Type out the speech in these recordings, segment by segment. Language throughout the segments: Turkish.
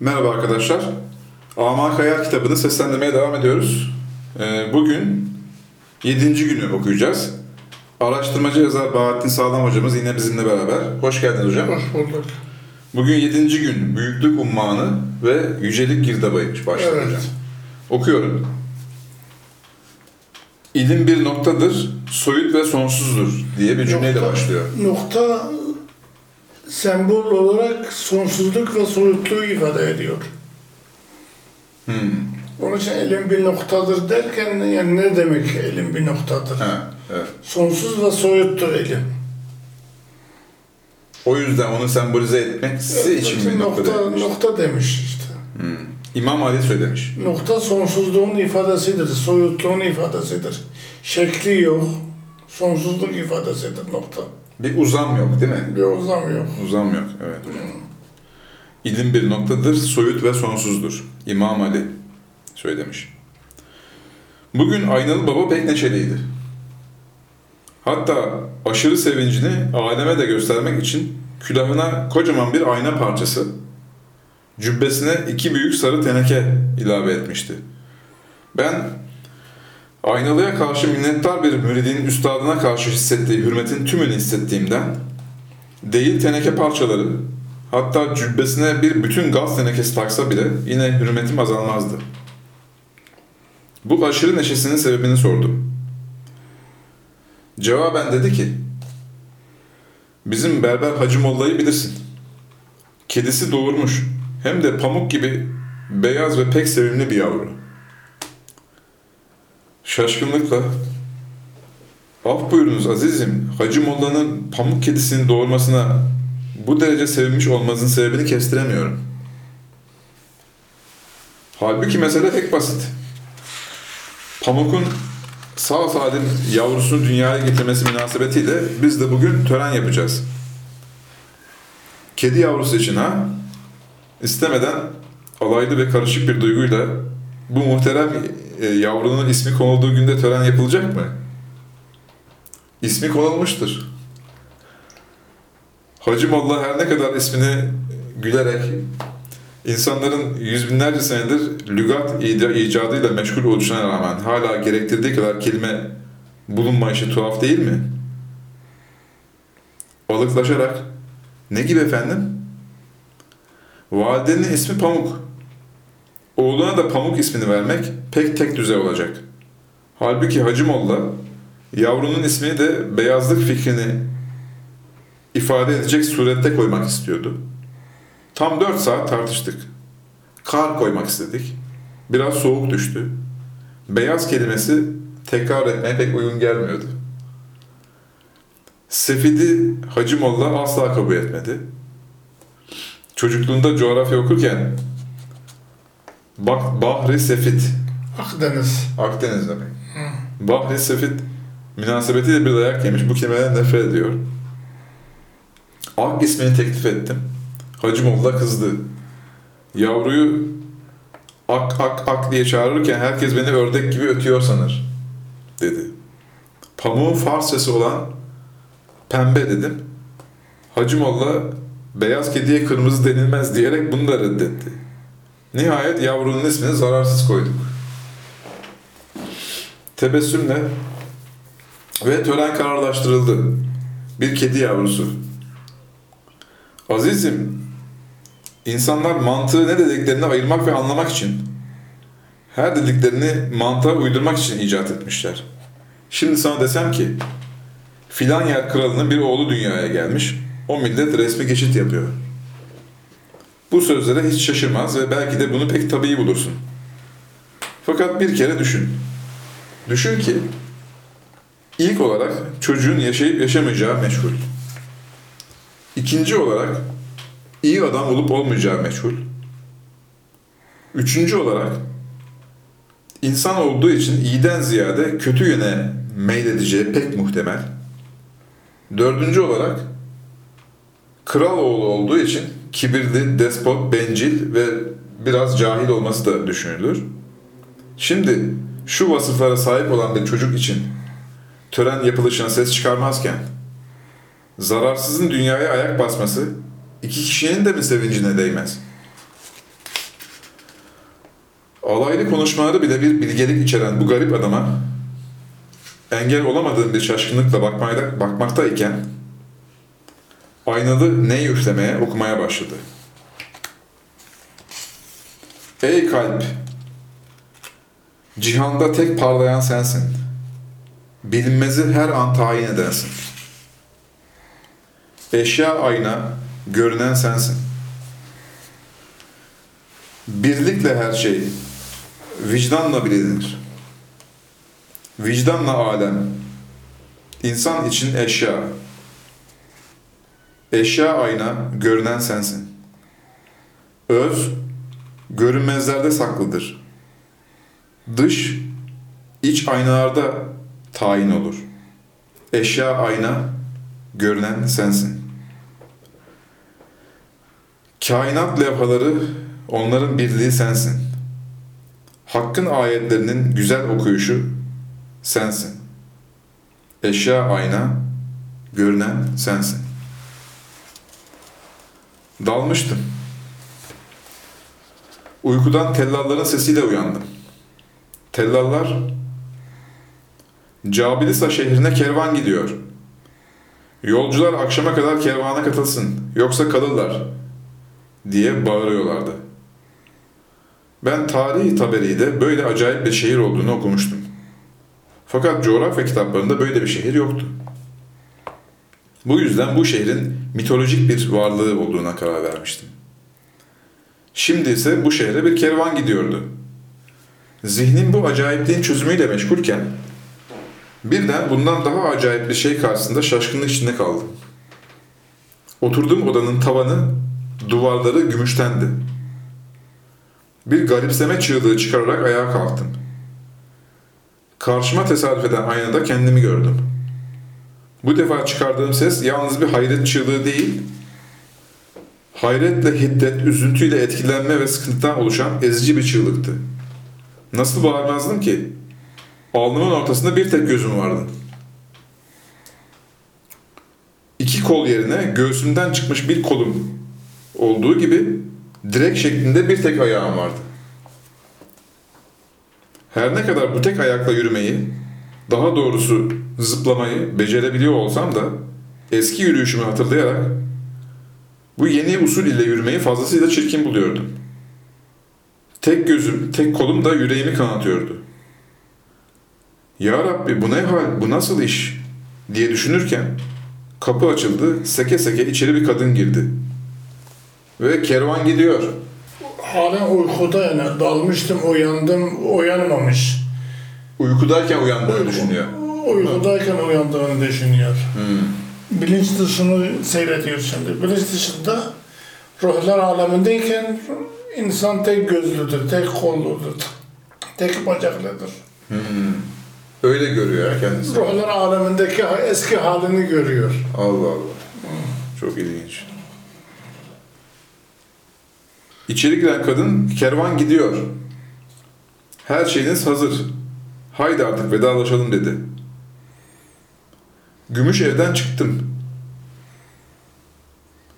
Merhaba arkadaşlar. Amak Hayal kitabını seslendirmeye devam ediyoruz. Ee, Bugün 7. günü okuyacağız. Araştırmacı yazar Bahattin Sağlam hocamız yine bizimle beraber. Hoş geldiniz hocam. Hoş bulduk. Bugün 7. gün büyüklük ummanı ve yücelik girdabıymış başlık Evet. hocam. Okuyorum. İlim bir noktadır, soyut ve sonsuzdur diye bir cümleyle Nokta- başlıyor. Nokta sembol olarak sonsuzluk ve soyutluğu ifade ediyor. Hmm. Onun için elim bir noktadır derken yani ne demek elim bir noktadır? Ha, evet. Sonsuz ve soyuttur elim. O yüzden onu sembolize etmek size için bir nokta, nokta, demiş. nokta demiş işte. Hmm. İmam Ali söylemiş. Nokta sonsuzluğun ifadesidir, soyutluğun ifadesidir. Şekli yok, sonsuzluk ifadesidir nokta. Bir uzam yok değil mi? Bir uzam yok. Uzam yok. Evet hocam. İlim bir noktadır, soyut ve sonsuzdur. İmam Ali söylemiş. Bugün Aynalı Baba pek neşeliydi. Hatta aşırı sevincini aleme de göstermek için külahına kocaman bir ayna parçası, cübbesine iki büyük sarı teneke ilave etmişti. Ben Aynalı'ya karşı minnettar bir müridin üstadına karşı hissettiği hürmetin tümünü hissettiğimden değil teneke parçaları, hatta cübbesine bir bütün gaz tenekesi taksa bile yine hürmetim azalmazdı. Bu aşırı neşesinin sebebini sordum. Cevaben dedi ki, bizim berber Hacı Molla'yı bilirsin. Kedisi doğurmuş, hem de pamuk gibi beyaz ve pek sevimli bir yavru. Şaşkınlıkla, Af buyurunuz azizim, Hacı Molla'nın pamuk kedisinin doğurmasına bu derece sevinmiş olmanızın sebebini kestiremiyorum. Halbuki mesele pek basit. Pamuk'un sağ salim yavrusunu dünyaya getirmesi münasebetiyle biz de bugün tören yapacağız. Kedi yavrusu için ha? İstemeden alaylı ve karışık bir duyguyla bu muhterem e, yavrunun ismi konulduğu günde tören yapılacak mı? İsmi konulmuştur. Hacı Molla her ne kadar ismini gülerek insanların yüz binlerce senedir lügat icadıyla meşgul oluşuna rağmen hala gerektirdiği kadar kelime bulunmayışı tuhaf değil mi? Balıklaşarak ne gibi efendim? Validenin ismi Pamuk. Oğluna da Pamuk ismini vermek pek tek düze olacak. Halbuki Hacı Molla yavrunun ismini de beyazlık fikrini ifade edecek surette koymak istiyordu. Tam dört saat tartıştık. Kar koymak istedik. Biraz soğuk düştü. Beyaz kelimesi tekrar etmeye pek uygun gelmiyordu. Sefidi Hacı Molla asla kabul etmedi. Çocukluğunda coğrafya okurken Bak Bahri Sefit, Akdeniz. Akdeniz demek. Bahri Sefit münasebetiyle bir dayak yemiş. Bu kelimeden nefret ediyor. Ak ismini teklif ettim. Hacı Molla kızdı. Yavruyu ak ak ak diye çağırırken herkes beni ördek gibi ötüyor sanır. Dedi. Pamuğun Farsçası olan pembe dedim. Hacı Molla beyaz kediye kırmızı denilmez diyerek bunu da reddetti. Nihayet yavrunun ismini zararsız koyduk. Tebessümle ve tören kararlaştırıldı. Bir kedi yavrusu. Azizim, insanlar mantığı ne dediklerini ayırmak ve anlamak için, her dediklerini mantığa uydurmak için icat etmişler. Şimdi sana desem ki, filan yer kralının bir oğlu dünyaya gelmiş, o millet resmi geçit yapıyor. Bu sözlere hiç şaşırmaz ve belki de bunu pek tabii bulursun. Fakat bir kere düşün. Düşün ki ilk olarak çocuğun yaşayıp yaşamayacağı meşgul. İkinci olarak iyi adam olup olmayacağı meşgul. Üçüncü olarak insan olduğu için iyiden ziyade kötü yöne meyledeceği pek muhtemel. Dördüncü olarak kral oğlu olduğu için kibirli, despot, bencil ve biraz cahil olması da düşünülür. Şimdi şu vasıflara sahip olan bir çocuk için tören yapılışına ses çıkarmazken zararsızın dünyaya ayak basması iki kişinin de mi sevincine değmez? Alaylı konuşmaları bile bir bilgelik içeren bu garip adama engel olamadığım bir şaşkınlıkla bakmayla, bakmaktayken aynalı ney üflemeye okumaya başladı. Ey kalp! Cihanda tek parlayan sensin. Bilinmezi her an tayin edensin. Eşya ayna, görünen sensin. Birlikle her şey, vicdanla bilinir. Vicdanla alem, insan için eşya. Eşya ayna, görünen sensin. Öz, görünmezlerde saklıdır. Dış, iç aynalarda tayin olur. Eşya ayna, görünen sensin. Kainat levhaları, onların birliği sensin. Hakkın ayetlerinin güzel okuyuşu sensin. Eşya ayna, görünen sensin. Dalmıştım. Uykudan tellalların sesiyle uyandım. Tellallar, Cabilisa şehrine kervan gidiyor. Yolcular akşama kadar kervana katılsın, yoksa kalırlar, diye bağırıyorlardı. Ben tarihi taberiyle böyle acayip bir şehir olduğunu okumuştum. Fakat coğrafya kitaplarında böyle bir şehir yoktu. Bu yüzden bu şehrin mitolojik bir varlığı olduğuna karar vermiştim. Şimdi ise bu şehre bir kervan gidiyordu. Zihnim bu acayipliğin çözümüyle meşgulken birden bundan daha acayip bir şey karşısında şaşkınlık içinde kaldım. Oturduğum odanın tavanı, duvarları gümüştendi. Bir garipseme çığlığı çıkararak ayağa kalktım. Karşıma tesadüf eden aynada kendimi gördüm. Bu defa çıkardığım ses yalnız bir hayret çığlığı değil, hayretle hiddet, üzüntüyle etkilenme ve sıkıntıdan oluşan ezici bir çığlıktı. Nasıl bağırmazdım ki? Alnımın ortasında bir tek gözüm vardı. İki kol yerine göğsümden çıkmış bir kolum olduğu gibi direk şeklinde bir tek ayağım vardı. Her ne kadar bu tek ayakla yürümeyi, daha doğrusu zıplamayı becerebiliyor olsam da eski yürüyüşümü hatırlayarak bu yeni usul ile yürümeyi fazlasıyla çirkin buluyordum. Tek gözüm, tek kolum da yüreğimi kanatıyordu. Ya Rabbi bu ne hal, bu nasıl iş diye düşünürken kapı açıldı, seke seke içeri bir kadın girdi. Ve kervan gidiyor. Halen uykuda yani dalmıştım uyandım uyanmamış. Uykudayken uyandığını düşünüyor. Uykudayken uyandığını düşünüyor. Bilinç dışını seyrediyor şimdi. Bilinç dışında ruhlar alemindeyken insan tek gözlüdür, tek kolludur, tek bacaklıdır. Öyle görüyor ya kendisi. Ruhlar alemindeki eski halini görüyor. Allah Allah. Çok ilginç. İçeri giren kadın kervan gidiyor. Her şeyiniz hazır. Haydi artık vedalaşalım dedi. Gümüş evden çıktım.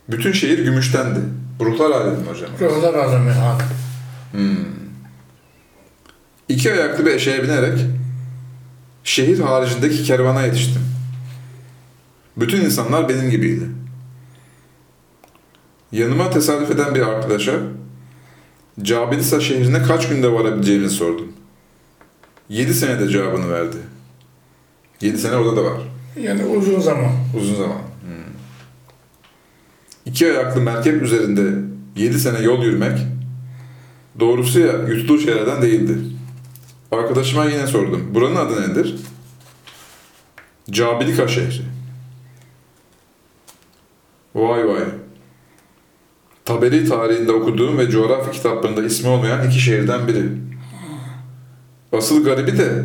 Bütün şehir gümüştendi. Ruhlar alemi hocam. Ruhlar alemi hal. İki ayaklı bir eşeğe binerek şehir haricindeki kervana yetiştim. Bütün insanlar benim gibiydi. Yanıma tesadüf eden bir arkadaşa Cabilisa şehrine kaç günde varabileceğimi sordum. Yedi senede cevabını verdi. Yedi sene orada da var. Yani uzun zaman. Uzun zaman. Hmm. İki ayaklı merkep üzerinde yedi sene yol yürümek doğrusu ya yutulur şeylerden değildi. Arkadaşıma yine sordum. Buranın adı nedir? Cabilika şehri. Vay vay. Taberi tarihinde okuduğum ve coğrafya kitaplarında ismi olmayan iki şehirden biri. Asıl garibi de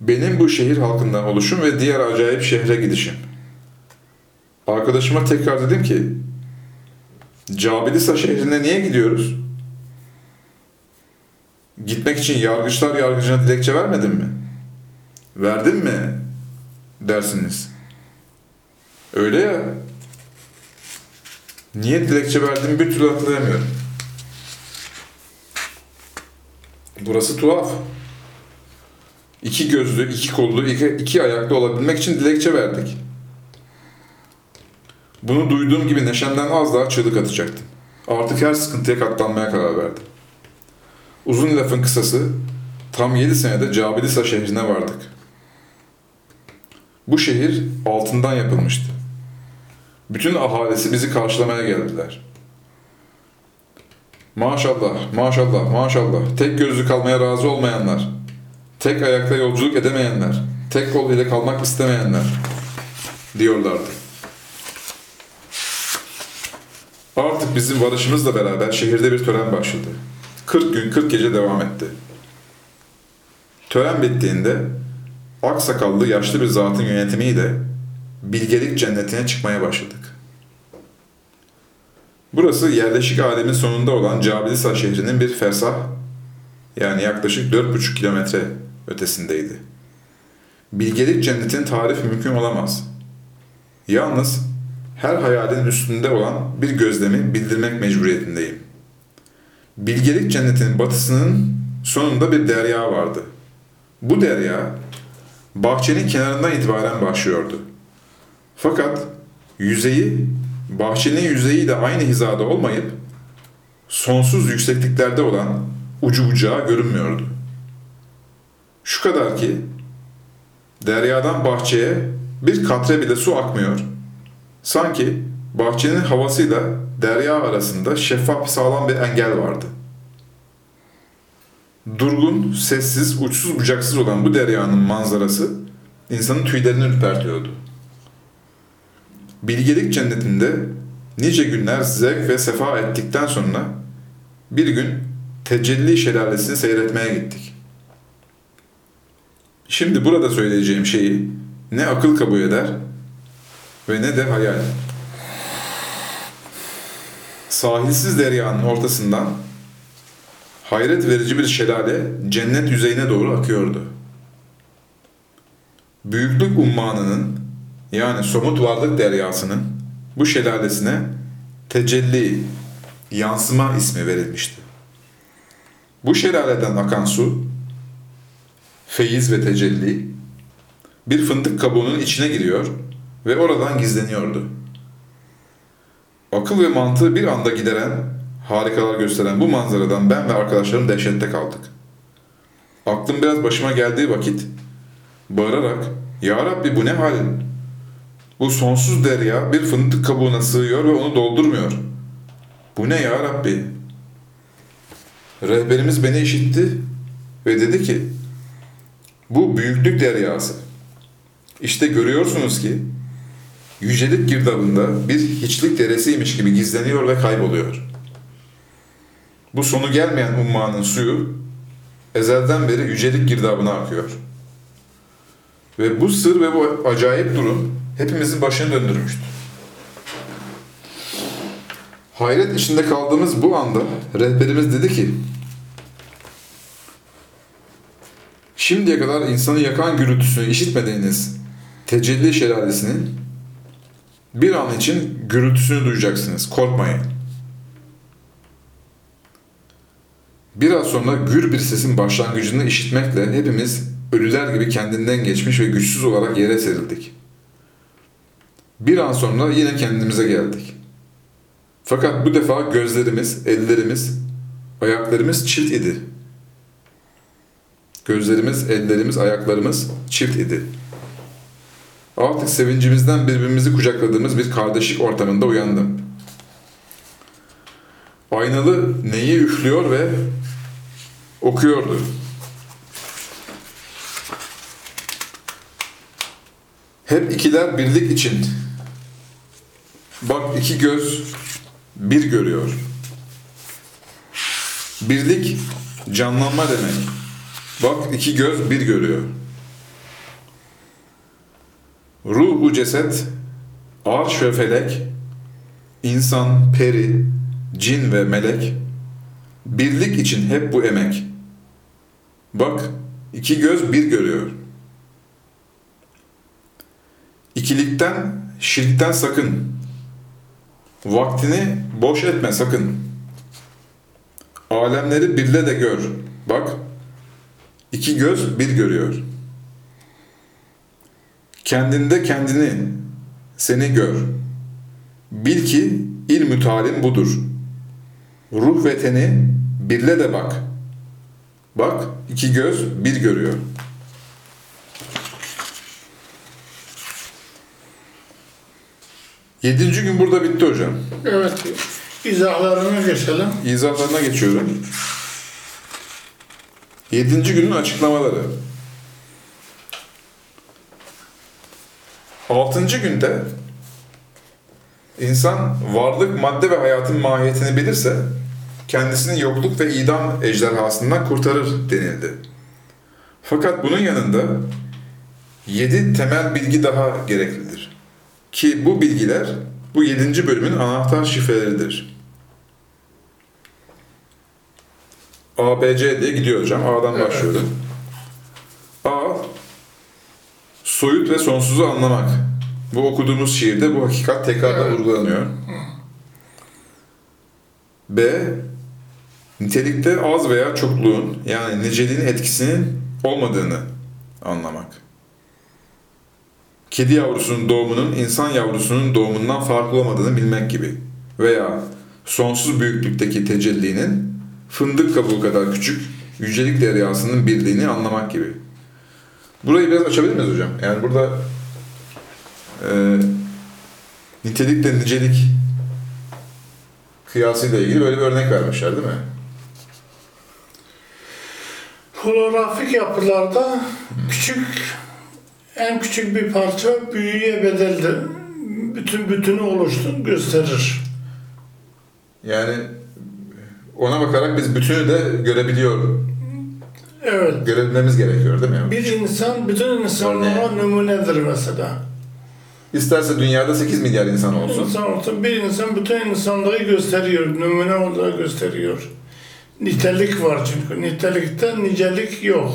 benim bu şehir halkından oluşum ve diğer acayip şehre gidişim. Arkadaşıma tekrar dedim ki, Cabilisa şehrine niye gidiyoruz? Gitmek için yargıçlar yargıcına dilekçe vermedin mi? Verdin mi? Dersiniz. Öyle ya. Niye dilekçe verdiğimi bir türlü hatırlayamıyorum. Burası tuhaf. İki gözlü, iki kollu, iki, iki ayaklı olabilmek için dilekçe verdik. Bunu duyduğum gibi neşemden az daha çığlık atacaktım. Artık her sıkıntıya katlanmaya karar verdim. Uzun lafın kısası, tam 7 senede Cabilisa şehrine vardık. Bu şehir altından yapılmıştı. Bütün ahalisi bizi karşılamaya geldiler. Maşallah, maşallah, maşallah. Tek gözlü kalmaya razı olmayanlar, tek ayakta yolculuk edemeyenler, tek kol ile kalmak istemeyenler diyorlardı. Artık bizim varışımızla beraber şehirde bir tören başladı. 40 gün 40 gece devam etti. Tören bittiğinde aksakallı yaşlı bir zatın yönetimiyle bilgelik cennetine çıkmaya başladık. Burası yerleşik alemin sonunda olan Cabilisa şehrinin bir fersah, yani yaklaşık 4,5 kilometre ötesindeydi. Bilgelik cennetin tarifi mümkün olamaz. Yalnız her hayalin üstünde olan bir gözlemi bildirmek mecburiyetindeyim. Bilgelik cennetinin batısının sonunda bir derya vardı. Bu derya bahçenin kenarından itibaren başlıyordu. Fakat yüzeyi bahçenin yüzeyiyle aynı hizada olmayıp sonsuz yüksekliklerde olan ucu bucağı görünmüyordu. Şu kadar ki deryadan bahçeye bir katre bile su akmıyor. Sanki bahçenin havasıyla derya arasında şeffaf sağlam bir engel vardı. Durgun, sessiz, uçsuz bucaksız olan bu deryanın manzarası insanın tüylerini ürpertiyordu. Bilgelik cennetinde nice günler zevk ve sefa ettikten sonra bir gün tecelli şelalesini seyretmeye gittik. Şimdi burada söyleyeceğim şeyi ne akıl kabul eder ve ne de hayal. Sahilsiz deryanın ortasından hayret verici bir şelale cennet yüzeyine doğru akıyordu. Büyüklük ummanının yani somut varlık deryasının bu şelalesine tecelli, yansıma ismi verilmişti. Bu şelaleden akan su, feyiz ve tecelli, bir fındık kabuğunun içine giriyor ve oradan gizleniyordu. Akıl ve mantığı bir anda gideren, harikalar gösteren bu manzaradan ben ve arkadaşlarım dehşette kaldık. Aklım biraz başıma geldiği vakit bağırarak ''Ya Rabbi bu ne halin? Bu sonsuz derya bir fındık kabuğuna sığıyor ve onu doldurmuyor. Bu ne ya Rabbi? Rehberimiz beni işitti ve dedi ki, bu büyüklük deryası. İşte görüyorsunuz ki, yücelik girdabında bir hiçlik deresiymiş gibi gizleniyor ve kayboluyor. Bu sonu gelmeyen ummanın suyu, ezelden beri yücelik girdabına akıyor. Ve bu sır ve bu acayip durum hepimizin başını döndürmüştü. Hayret içinde kaldığımız bu anda rehberimiz dedi ki Şimdiye kadar insanı yakan gürültüsünü işitmediğiniz tecelli şelalesinin bir an için gürültüsünü duyacaksınız. Korkmayın. Biraz sonra gür bir sesin başlangıcını işitmekle hepimiz ölüler gibi kendinden geçmiş ve güçsüz olarak yere serildik. Bir an sonra yine kendimize geldik. Fakat bu defa gözlerimiz, ellerimiz, ayaklarımız çift idi. Gözlerimiz, ellerimiz, ayaklarımız çift idi. Artık sevincimizden birbirimizi kucakladığımız bir kardeşlik ortamında uyandım. Aynalı neyi üflüyor ve okuyordu. Hep ikiler birlik için Bak iki göz bir görüyor. Birlik canlanma demek. Bak iki göz bir görüyor. Ruhu ceset, arş ve felek, insan, peri, cin ve melek, birlik için hep bu emek. Bak iki göz bir görüyor. İkilikten, şirkten sakın. Vaktini boş etme sakın. Alemleri birle de gör. Bak İki göz bir görüyor. Kendinde kendini, seni gör. Bil ki ilmü talim budur. Ruh ve teni birle de bak. Bak iki göz bir görüyor. Yedinci gün burada bitti hocam. Evet. İzahlarına geçelim. İzahlarına geçiyorum. Yedinci günün açıklamaları. Altıncı günde insan varlık, madde ve hayatın mahiyetini bilirse kendisini yokluk ve idam ejderhasından kurtarır denildi. Fakat bunun yanında yedi temel bilgi daha gereklidir. Ki bu bilgiler bu yedinci bölümün anahtar şifreleridir. A, B, C diye gidiyor hocam. A'dan Evet. başlıyorum. A. Soyut ve sonsuzu anlamak. Bu okuduğumuz şiirde bu hakikat tekrardan Evet. vurgulanıyor. B. Nitelikte az veya çokluğun yani niceliğin etkisinin olmadığını anlamak. Kedi yavrusunun doğumunun insan yavrusunun doğumundan farklı olmadığını bilmek gibi. Veya sonsuz büyüklükteki tecellinin fındık kabuğu kadar küçük yücelik deryasının birliğini anlamak gibi. Burayı biraz açabilir miyiz hocam? Yani burada e, nitelikle nicelik kıyasıyla ilgili böyle bir örnek vermişler değil mi? Holografik yapılarda küçük, en küçük bir parça büyüye bedeldir. Bütün bütünü oluştur, gösterir. Yani ona bakarak biz bütünü de görebiliyor, Evet. görebilmemiz gerekiyor değil mi? Bir insan bütün insanlara numunedir mesela. İsterse dünyada 8 milyar insan olsun. İnsan olsun, bir insan bütün insanlığı gösteriyor, numune olarak gösteriyor. Nitelik var çünkü. Nitelikte nicelik yok.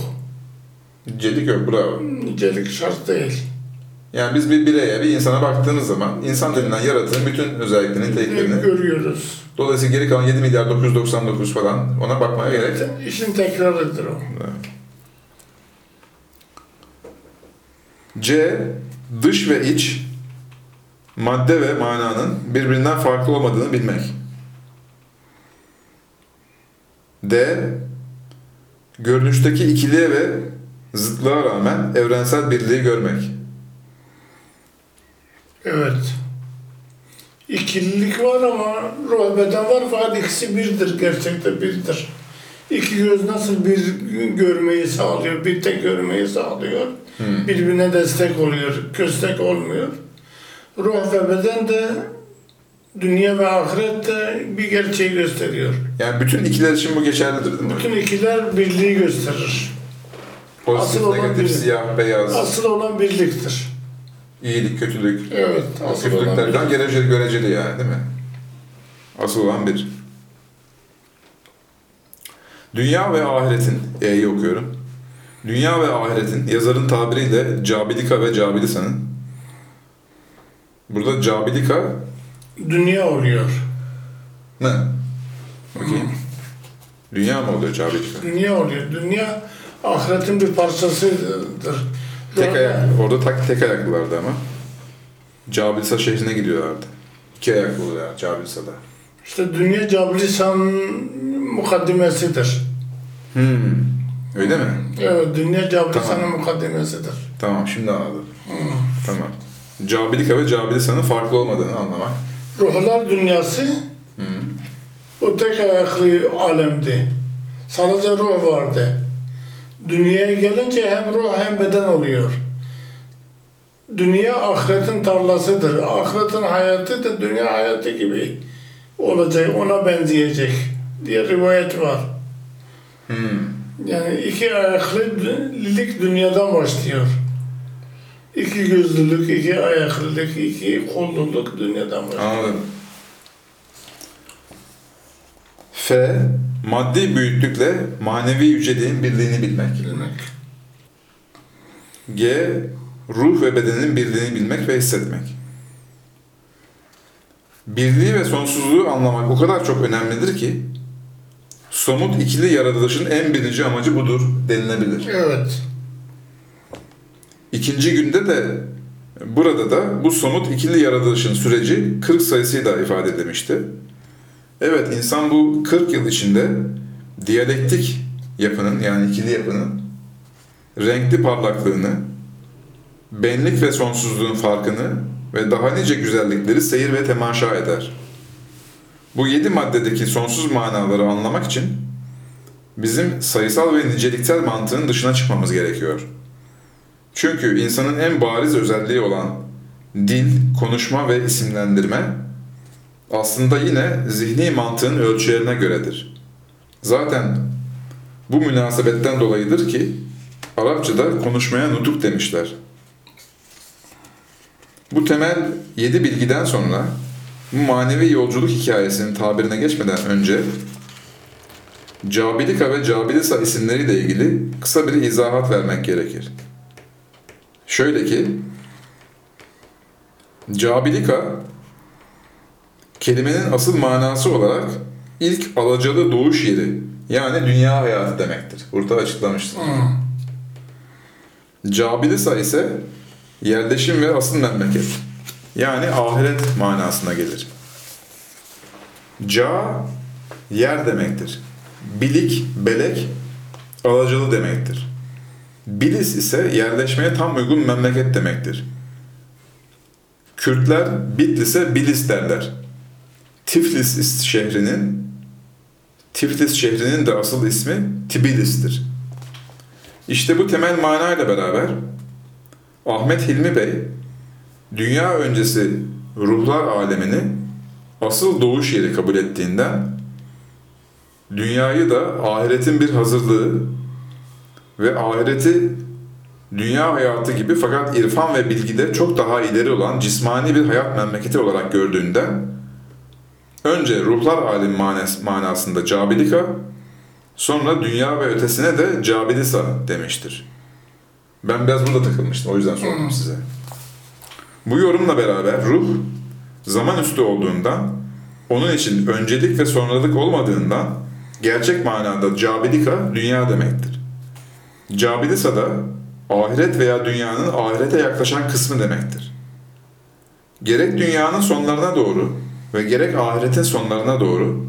Nicelik yok, bravo. Nicelik şart değil. Yani biz bir bireye, bir insana baktığımız zaman insan denilen yaratığın bütün özelliklerini, niteliklerini Görüyoruz. Dolayısıyla geri kalan 7 milyar 999 falan ona bakmaya gerek yok. İşin tekrarıdır o. C. Dış ve iç, madde ve mananın birbirinden farklı olmadığını bilmek. D. Görünüşteki ikiliğe ve zıtlığa rağmen evrensel birliği görmek. Evet. İkililik var ama ruh beden var fakat ikisi birdir. Gerçekte birdir. İki göz nasıl bir görmeyi sağlıyor, bir tek görmeyi sağlıyor. Hmm. Birbirine destek oluyor, köstek olmuyor. Ruh ve beden de dünya ve ahirette bir gerçeği gösteriyor. Yani bütün ikiler için bu geçerlidir değil mi? Bütün ikiler birliği gösterir. Pozitif, asıl olan negatif, biri. siyah, beyaz, Asıl olan birliktir. İyilik, kötülük. Evet, asıl olan Kötülükler falan birlik. göreceli, göreceli yani değil mi? Asıl olan bir. Dünya ve ahiretin, E'yi okuyorum. Dünya ve ahiretin yazarın tabiriyle Cabilika ve Cabilisa'nın Burada Cabilika Dünya oluyor. ne? Bakayım. Dünya mı oluyor Cabilika? Dünya oluyor. Dünya ahiretin bir parçasıdır. Tek ayak, orada tak, tek ayaklılardı ama. Cabilisa şehrine gidiyorlardı. İki ayaklı oluyor Cabilisa'da. İşte dünya Cabrisan'ın mukaddimesidir. Hmm. Öyle mi? Evet, dünya Cabrisan'ın Tamam. mukaddimesidir. Tamam şimdi anladım. Tamam. Cabilika ve Cabilisa'nın farklı olmadığını anlamak. Ruhlar dünyası o tek ayaklı alemdi. Sadece ruh vardı. Dünyaya gelince hem ruh hem beden oluyor. Dünya ahiretin tarlasıdır. Ahiretin hayatı da dünya hayatı gibi olacak, ona benzeyecek diye rivayet var. Hmm. Yani iki ayaklılık dünyadan başlıyor. İki gözlülük, iki ayaklılık, iki kolluluk dünyadan başlıyor. Anladım. F. Maddi büyüklükle manevi yüceliğin birliğini bilmek. Bilmek. G. Ruh ve bedenin birliğini bilmek ve hissetmek. Birliği ve sonsuzluğu anlamak o kadar çok önemlidir ki somut ikili yaratılışın en birinci amacı budur denilebilir. Evet. İkinci günde de burada da bu somut ikili yaratılışın süreci 40 sayısıyla ifade edilmişti. Evet insan bu 40 yıl içinde diyalektik yapının yani ikili yapının renkli parlaklığını, benlik ve sonsuzluğun farkını ve daha nice güzellikleri seyir ve temaşa eder. Bu yedi maddedeki sonsuz manaları anlamak için bizim sayısal ve niceliksel mantığın dışına çıkmamız gerekiyor. Çünkü insanın en bariz özelliği olan dil, konuşma ve isimlendirme aslında yine zihni mantığın ölçülerine göredir. Zaten bu münasebetten dolayıdır ki Arapçada konuşmaya nutuk demişler. Bu temel yedi bilgiden sonra bu manevi yolculuk hikayesinin tabirine geçmeden önce Cabilika ve Cabilisa isimleriyle ilgili kısa bir izahat vermek gerekir. Şöyle ki, Cabilika, kelimenin asıl manası olarak ilk alacalı doğuş yeri, yani dünya hayatı demektir. Burada açıklamıştır. Hı. Cabilisa ise yerleşim ve asıl memleket, yani ahiret manasına gelir. Ca, yer demektir. Bilik, belek, alacalı demektir. Bilis ise yerleşmeye tam uygun memleket demektir. Kürtler Bitlis'e Bilis derler. Tiflis şehrinin Tiflis şehrinin de asıl ismi Tbilis'tir. İşte bu temel manayla beraber Ahmet Hilmi Bey dünya öncesi ruhlar alemini asıl doğuş yeri kabul ettiğinden dünyayı da ahiretin bir hazırlığı ve ahireti dünya hayatı gibi fakat irfan ve bilgide çok daha ileri olan cismani bir hayat memleketi olarak gördüğünden önce ruhlar alim manas- manasında cabilika sonra dünya ve ötesine de cabilisa demiştir. Ben biraz burada takılmıştım o yüzden sordum size. Bu yorumla beraber ruh zaman üstü olduğundan onun için öncelik ve sonralık olmadığından gerçek manada cabilika dünya demektir. Cabilisa da ahiret veya dünyanın ahirete yaklaşan kısmı demektir. Gerek dünyanın sonlarına doğru ve gerek ahiretin sonlarına doğru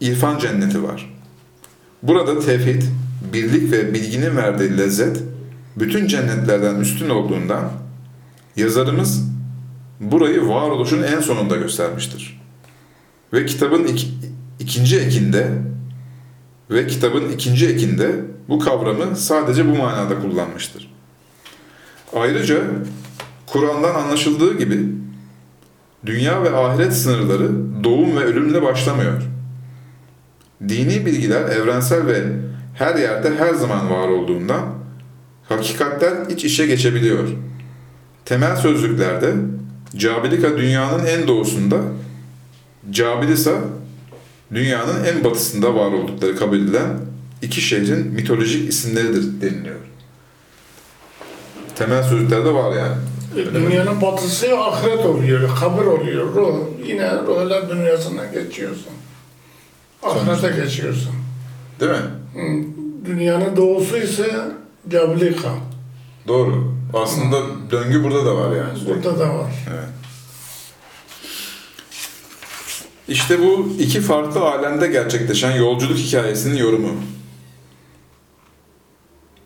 irfan cenneti var. Burada tevhid, birlik ve bilginin verdiği lezzet bütün cennetlerden üstün olduğundan yazarımız burayı varoluşun en sonunda göstermiştir. Ve kitabın iki- ikinci ekinde ve kitabın ikinci ekinde bu kavramı sadece bu manada kullanmıştır. Ayrıca Kur'an'dan anlaşıldığı gibi dünya ve ahiret sınırları doğum ve ölümle başlamıyor. Dini bilgiler evrensel ve her yerde her zaman var olduğundan hakikatler iç içe geçebiliyor. Temel sözlüklerde Cabilika dünyanın en doğusunda, Cabilisa dünyanın en batısında var oldukları kabul edilen iki şehrin mitolojik isimleridir deniliyor. Temel sözlüklerde var yani. Dünyanın batısı ahiret oluyor, kabir oluyor, ruh. Yine ruhlar dünyasına geçiyorsun. Ahirete geçiyorsun. Değil mi? Hı. Dünyanın doğusu ise Cablika. Doğru. Aslında döngü burada da var yani. sürekli. Burada da var. Evet. İşte bu iki farklı alemde gerçekleşen yolculuk hikayesinin yorumu.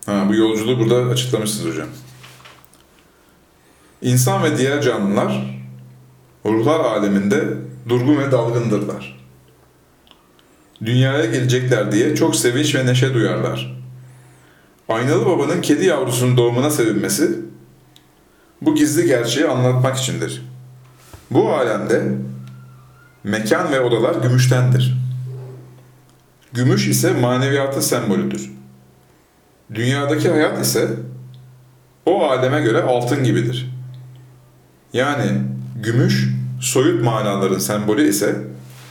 Ha, bu yolculuğu burada açıklamışsınız hocam. İnsan ve diğer canlılar ruhlar aleminde durgun ve dalgındırlar. Dünyaya gelecekler diye çok sevinç ve neşe duyarlar. Aynalı babanın kedi yavrusunun doğumuna sevinmesi bu gizli gerçeği anlatmak içindir. Bu alemde mekan ve odalar gümüştendir. Gümüş ise maneviyatın sembolüdür. Dünyadaki hayat ise o aleme göre altın gibidir. Yani gümüş soyut manaların sembolü ise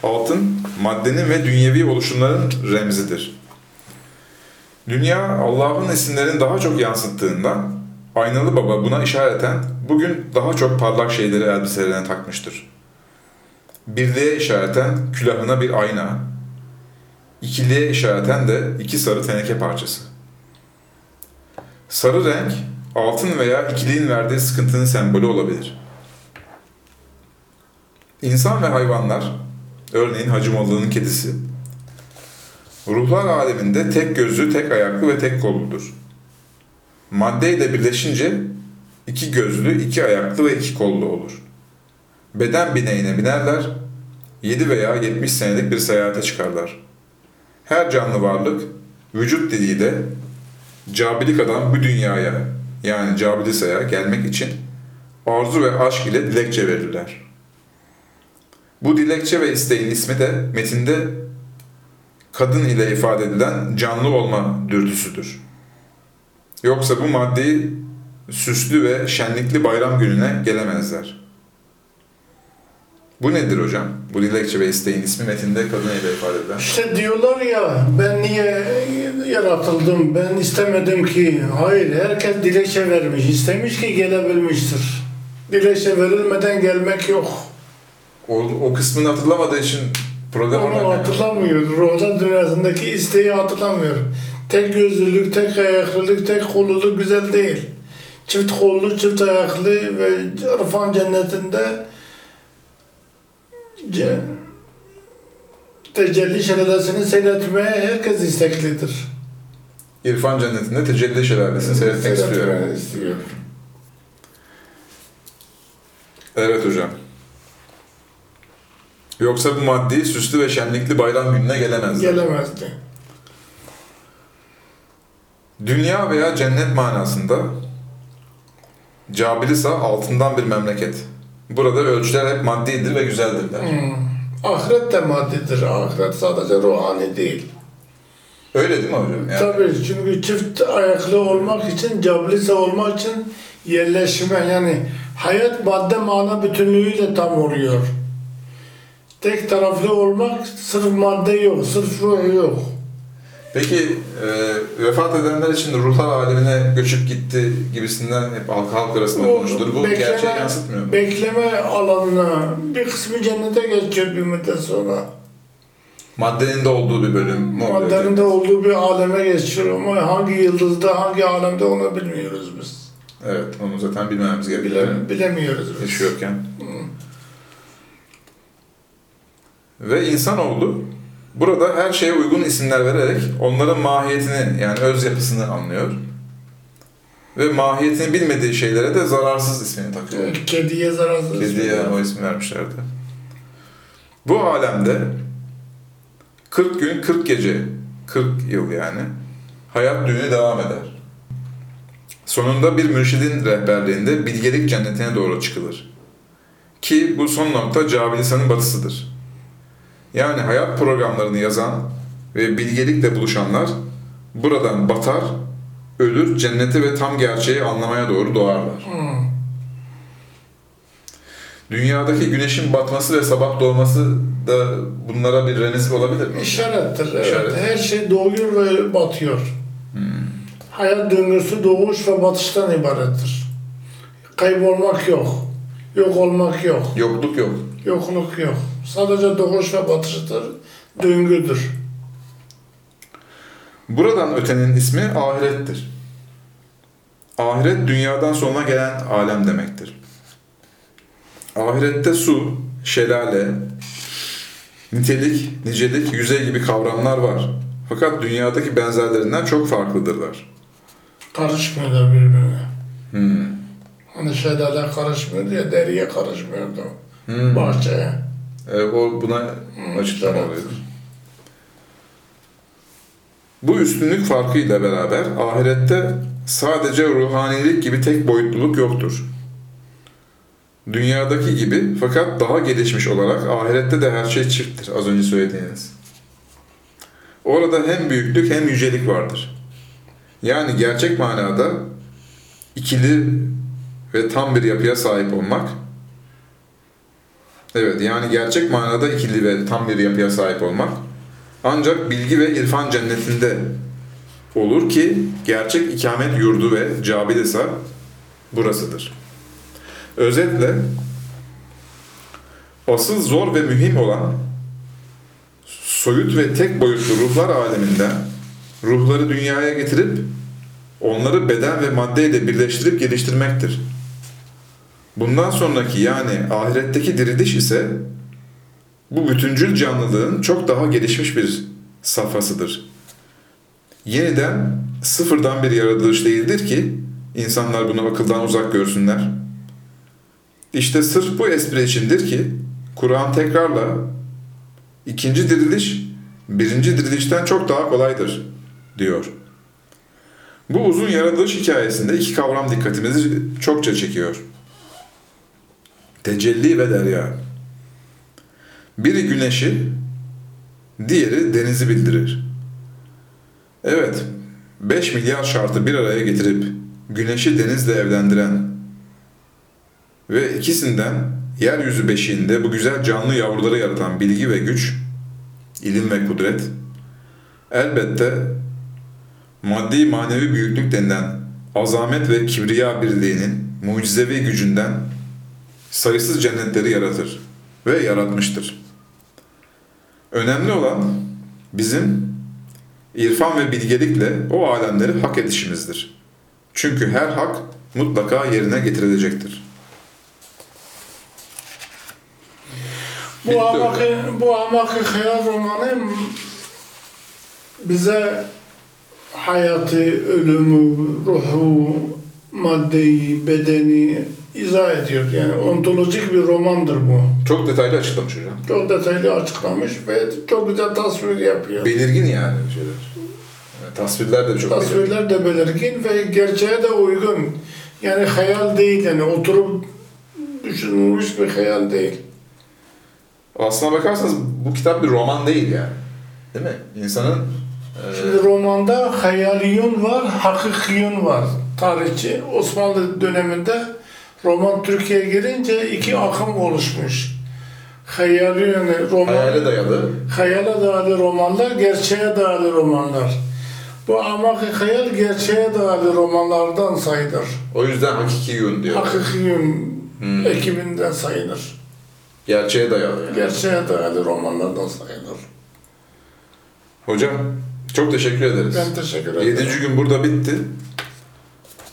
altın maddenin ve dünyevi oluşumların remzidir. Dünya Allah'ın isimlerini daha çok yansıttığından Aynalı Baba buna işareten bugün daha çok parlak şeyleri elbiselerine takmıştır. Birliğe işareten külahına bir ayna, ikiliğe işareten de iki sarı teneke parçası. Sarı renk, altın veya ikiliğin verdiği sıkıntının sembolü olabilir. İnsan ve hayvanlar, örneğin Hacımoğlu'nun kedisi, ruhlar aleminde tek gözlü, tek ayaklı ve tek kolludur. Maddeyle birleşince iki gözlü, iki ayaklı ve iki kollu olur. Beden bineğine binerler, 7 veya 70 senelik bir seyahate çıkarlar. Her canlı varlık vücut diliyle cabilik adam bu dünyaya yani Cabilisa'ya gelmek için arzu ve aşk ile dilekçe verirler. Bu dilekçe ve isteğin ismi de metinde kadın ile ifade edilen canlı olma dürtüsüdür. Yoksa bu maddeyi süslü ve şenlikli bayram gününe gelemezler. Bu nedir hocam? Bu dilekçe ve isteğin ismi metinde kadın ile ifade edilen. İşte diyorlar ya ben niye yaratıldım, ben istemedim ki. Hayır, herkes dilekçe vermiş, istemiş ki gelebilmiştir. Dilekçe verilmeden gelmek yok. O, o kısmını hatırlamadığı için problem Onu orada. hatırlamıyor. Ruhlar dünyasındaki isteği hatırlamıyor. Tek gözlülük, tek ayaklılık, tek kolluluk güzel değil. Çift kollu, çift ayaklı ve İrfan cennetinde ce- tecelli şelalesini seyretmeye herkes isteklidir. İrfan cennetinde tecelli şelalesini seyretmek istiyor. İstiyor. Evet hocam. Yoksa bu maddi süslü ve şenlikli bayram gününe gelemezler. Gelemezdi. Dünya veya cennet manasında Cabilisa altından bir memleket. Burada ölçüler hep maddidir ve güzeldirler. Hmm. Ahiret de maddidir. Ahiret sadece ruhani değil. Öyle değil mi hocam? Yani, Tabii çünkü çift ayaklı olmak için, cablise olmak için yerleşme yani hayat madde mana bütünlüğüyle tam oluyor. Tek taraflı olmak sırf madde yok, sırf ruh yok. Peki e, vefat edenler için ruhlar alemine göçüp gitti gibisinden hep halk, halk arasında konuşulur. Bu bekleme- gerçeği yansıtmıyor mu? Bekleme alanına bir kısmı cennete geçiyor bir müddet sonra. Maddenin de olduğu bir bölüm oluyor? Maddenin de olduğu bir aleme geçiyor ama hangi yıldızda, hangi alemde onu bilmiyoruz biz. Evet, onu zaten bilmemiz gerekiyor. Bile, bilemiyoruz biz. yaşıyorken. Ve insanoğlu burada her şeye uygun isimler vererek onların mahiyetini yani öz yapısını anlıyor. Ve mahiyetini bilmediği şeylere de zararsız ismini takıyor. Kediye zararsız. Kediye o ismi vermişlerdi. Bu alemde 40 gün 40 gece 40 yıl yani hayat düğünü devam eder. Sonunda bir mürşidin rehberliğinde bilgelik cennetine doğru çıkılır. Ki bu son nokta Cabilisa'nın batısıdır. Yani hayat programlarını yazan ve bilgelikle buluşanlar buradan batar, ölür, cenneti ve tam gerçeği anlamaya doğru doğarlar. Hmm. Dünyadaki güneşin batması ve sabah doğması da bunlara bir remez olabilir mi? İşarettir. Evet. İşaret. Her şey doğuyor ve batıyor. Hmm. Hayat döngüsü doğuş ve batıştan ibarettir. Kaybolmak yok. Yok olmak yok. Yokluk yok. Yokluk yok. Sadece doğuş ve batışıdır. Döngüdür. Buradan ötenin ismi ahirettir. Ahiret dünyadan sonra gelen alem demektir. Ahirette su, şelale, nitelik, nicelik, yüzey gibi kavramlar var. Fakat dünyadaki benzerlerinden çok farklıdırlar. Karışmıyorlar birbirine. Hmm. Hani şelale karışmıyor diye deriye karışmıyordu. Hmm. Bahçeye. E, o buna açıklama evet. oluyor. Bu üstünlük farkıyla beraber ahirette sadece ruhanilik gibi tek boyutluluk yoktur. Dünyadaki gibi fakat daha gelişmiş olarak ahirette de her şey çifttir az önce söylediğiniz. Orada hem büyüklük hem yücelik vardır. Yani gerçek manada ikili ve tam bir yapıya sahip olmak Evet yani gerçek manada ikili ve tam bir yapıya sahip olmak ancak bilgi ve irfan cennetinde olur ki gerçek ikamet yurdu ve Cabilisa burasıdır. Özetle asıl zor ve mühim olan soyut ve tek boyutlu ruhlar aleminden ruhları dünyaya getirip onları beden ve maddeyle birleştirip geliştirmektir. Bundan sonraki yani ahiretteki diriliş ise bu bütüncül canlılığın çok daha gelişmiş bir safhasıdır. Yeniden sıfırdan bir yaratılış değildir ki insanlar bunu akıldan uzak görsünler. İşte sırf bu espri içindir ki Kur'an tekrarla ikinci diriliş birinci dirilişten çok daha kolaydır diyor. Bu uzun yaratılış hikayesinde iki kavram dikkatimizi çokça çekiyor. Tecelli ve derya. Biri güneşi, diğeri denizi bildirir. Evet, 5 milyar şartı bir araya getirip güneşi denizle evlendiren ve ikisinden yeryüzü beşiğinde bu güzel canlı yavruları yaratan bilgi ve güç, ilim ve kudret, elbette maddi manevi büyüklük denilen azamet ve kibriya birliğinin mucizevi gücünden sayısız cennetleri yaratır ve yaratmıştır. Önemli olan bizim irfan ve bilgelikle o alemleri hak edişimizdir. Çünkü her hak mutlaka yerine getirilecektir. Bu Amakı, bu Amakı Hayal romanı bize hayatı, ölümü, ruhu, maddeyi, bedeni izah ediyor. Yani ontolojik bir romandır bu. Çok detaylı açıklamış hocam. Çok detaylı açıklamış ve çok güzel tasvir yapıyor. Belirgin yani şeyler. Yani tasvirler de çok belirgin. Tasvirler de belirgin ve gerçeğe de uygun. Yani hayal değil yani oturup düşünülmüş bir hayal değil. Aslına bakarsanız bu kitap bir roman değil yani. Değil mi? İnsanın e, Şimdi romanda hayaliyun var, hakikiyun var. Tarihçi Osmanlı döneminde roman Türkiye'ye girince iki akım oluşmuş. Hayali yani roman, hayale dayalı. hayale dayalı romanlar, gerçeğe dayalı romanlar. Bu amak hayal gerçeğe dayalı romanlardan sayılır. O yüzden hakiki yön diyor. Hakikiyun Hmm. ekibinden sayılır. Gerçeğe dayalı yani. Gerçeğe dayalı romanlardan sayılır. Hocam çok teşekkür ederiz. Ben teşekkür ederim. Yedinci gün burada bitti.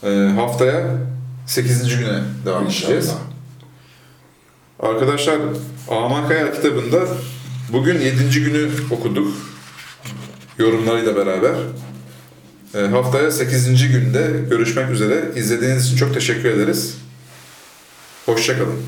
Ee, haftaya sekizinci güne devam edeceğiz. İnşallah. Arkadaşlar Aman Kaya kitabında bugün yedinci günü okuduk. Yorumlarıyla beraber. Ee, haftaya sekizinci günde görüşmek üzere. İzlediğiniz için çok teşekkür ederiz. Hoşçakalın.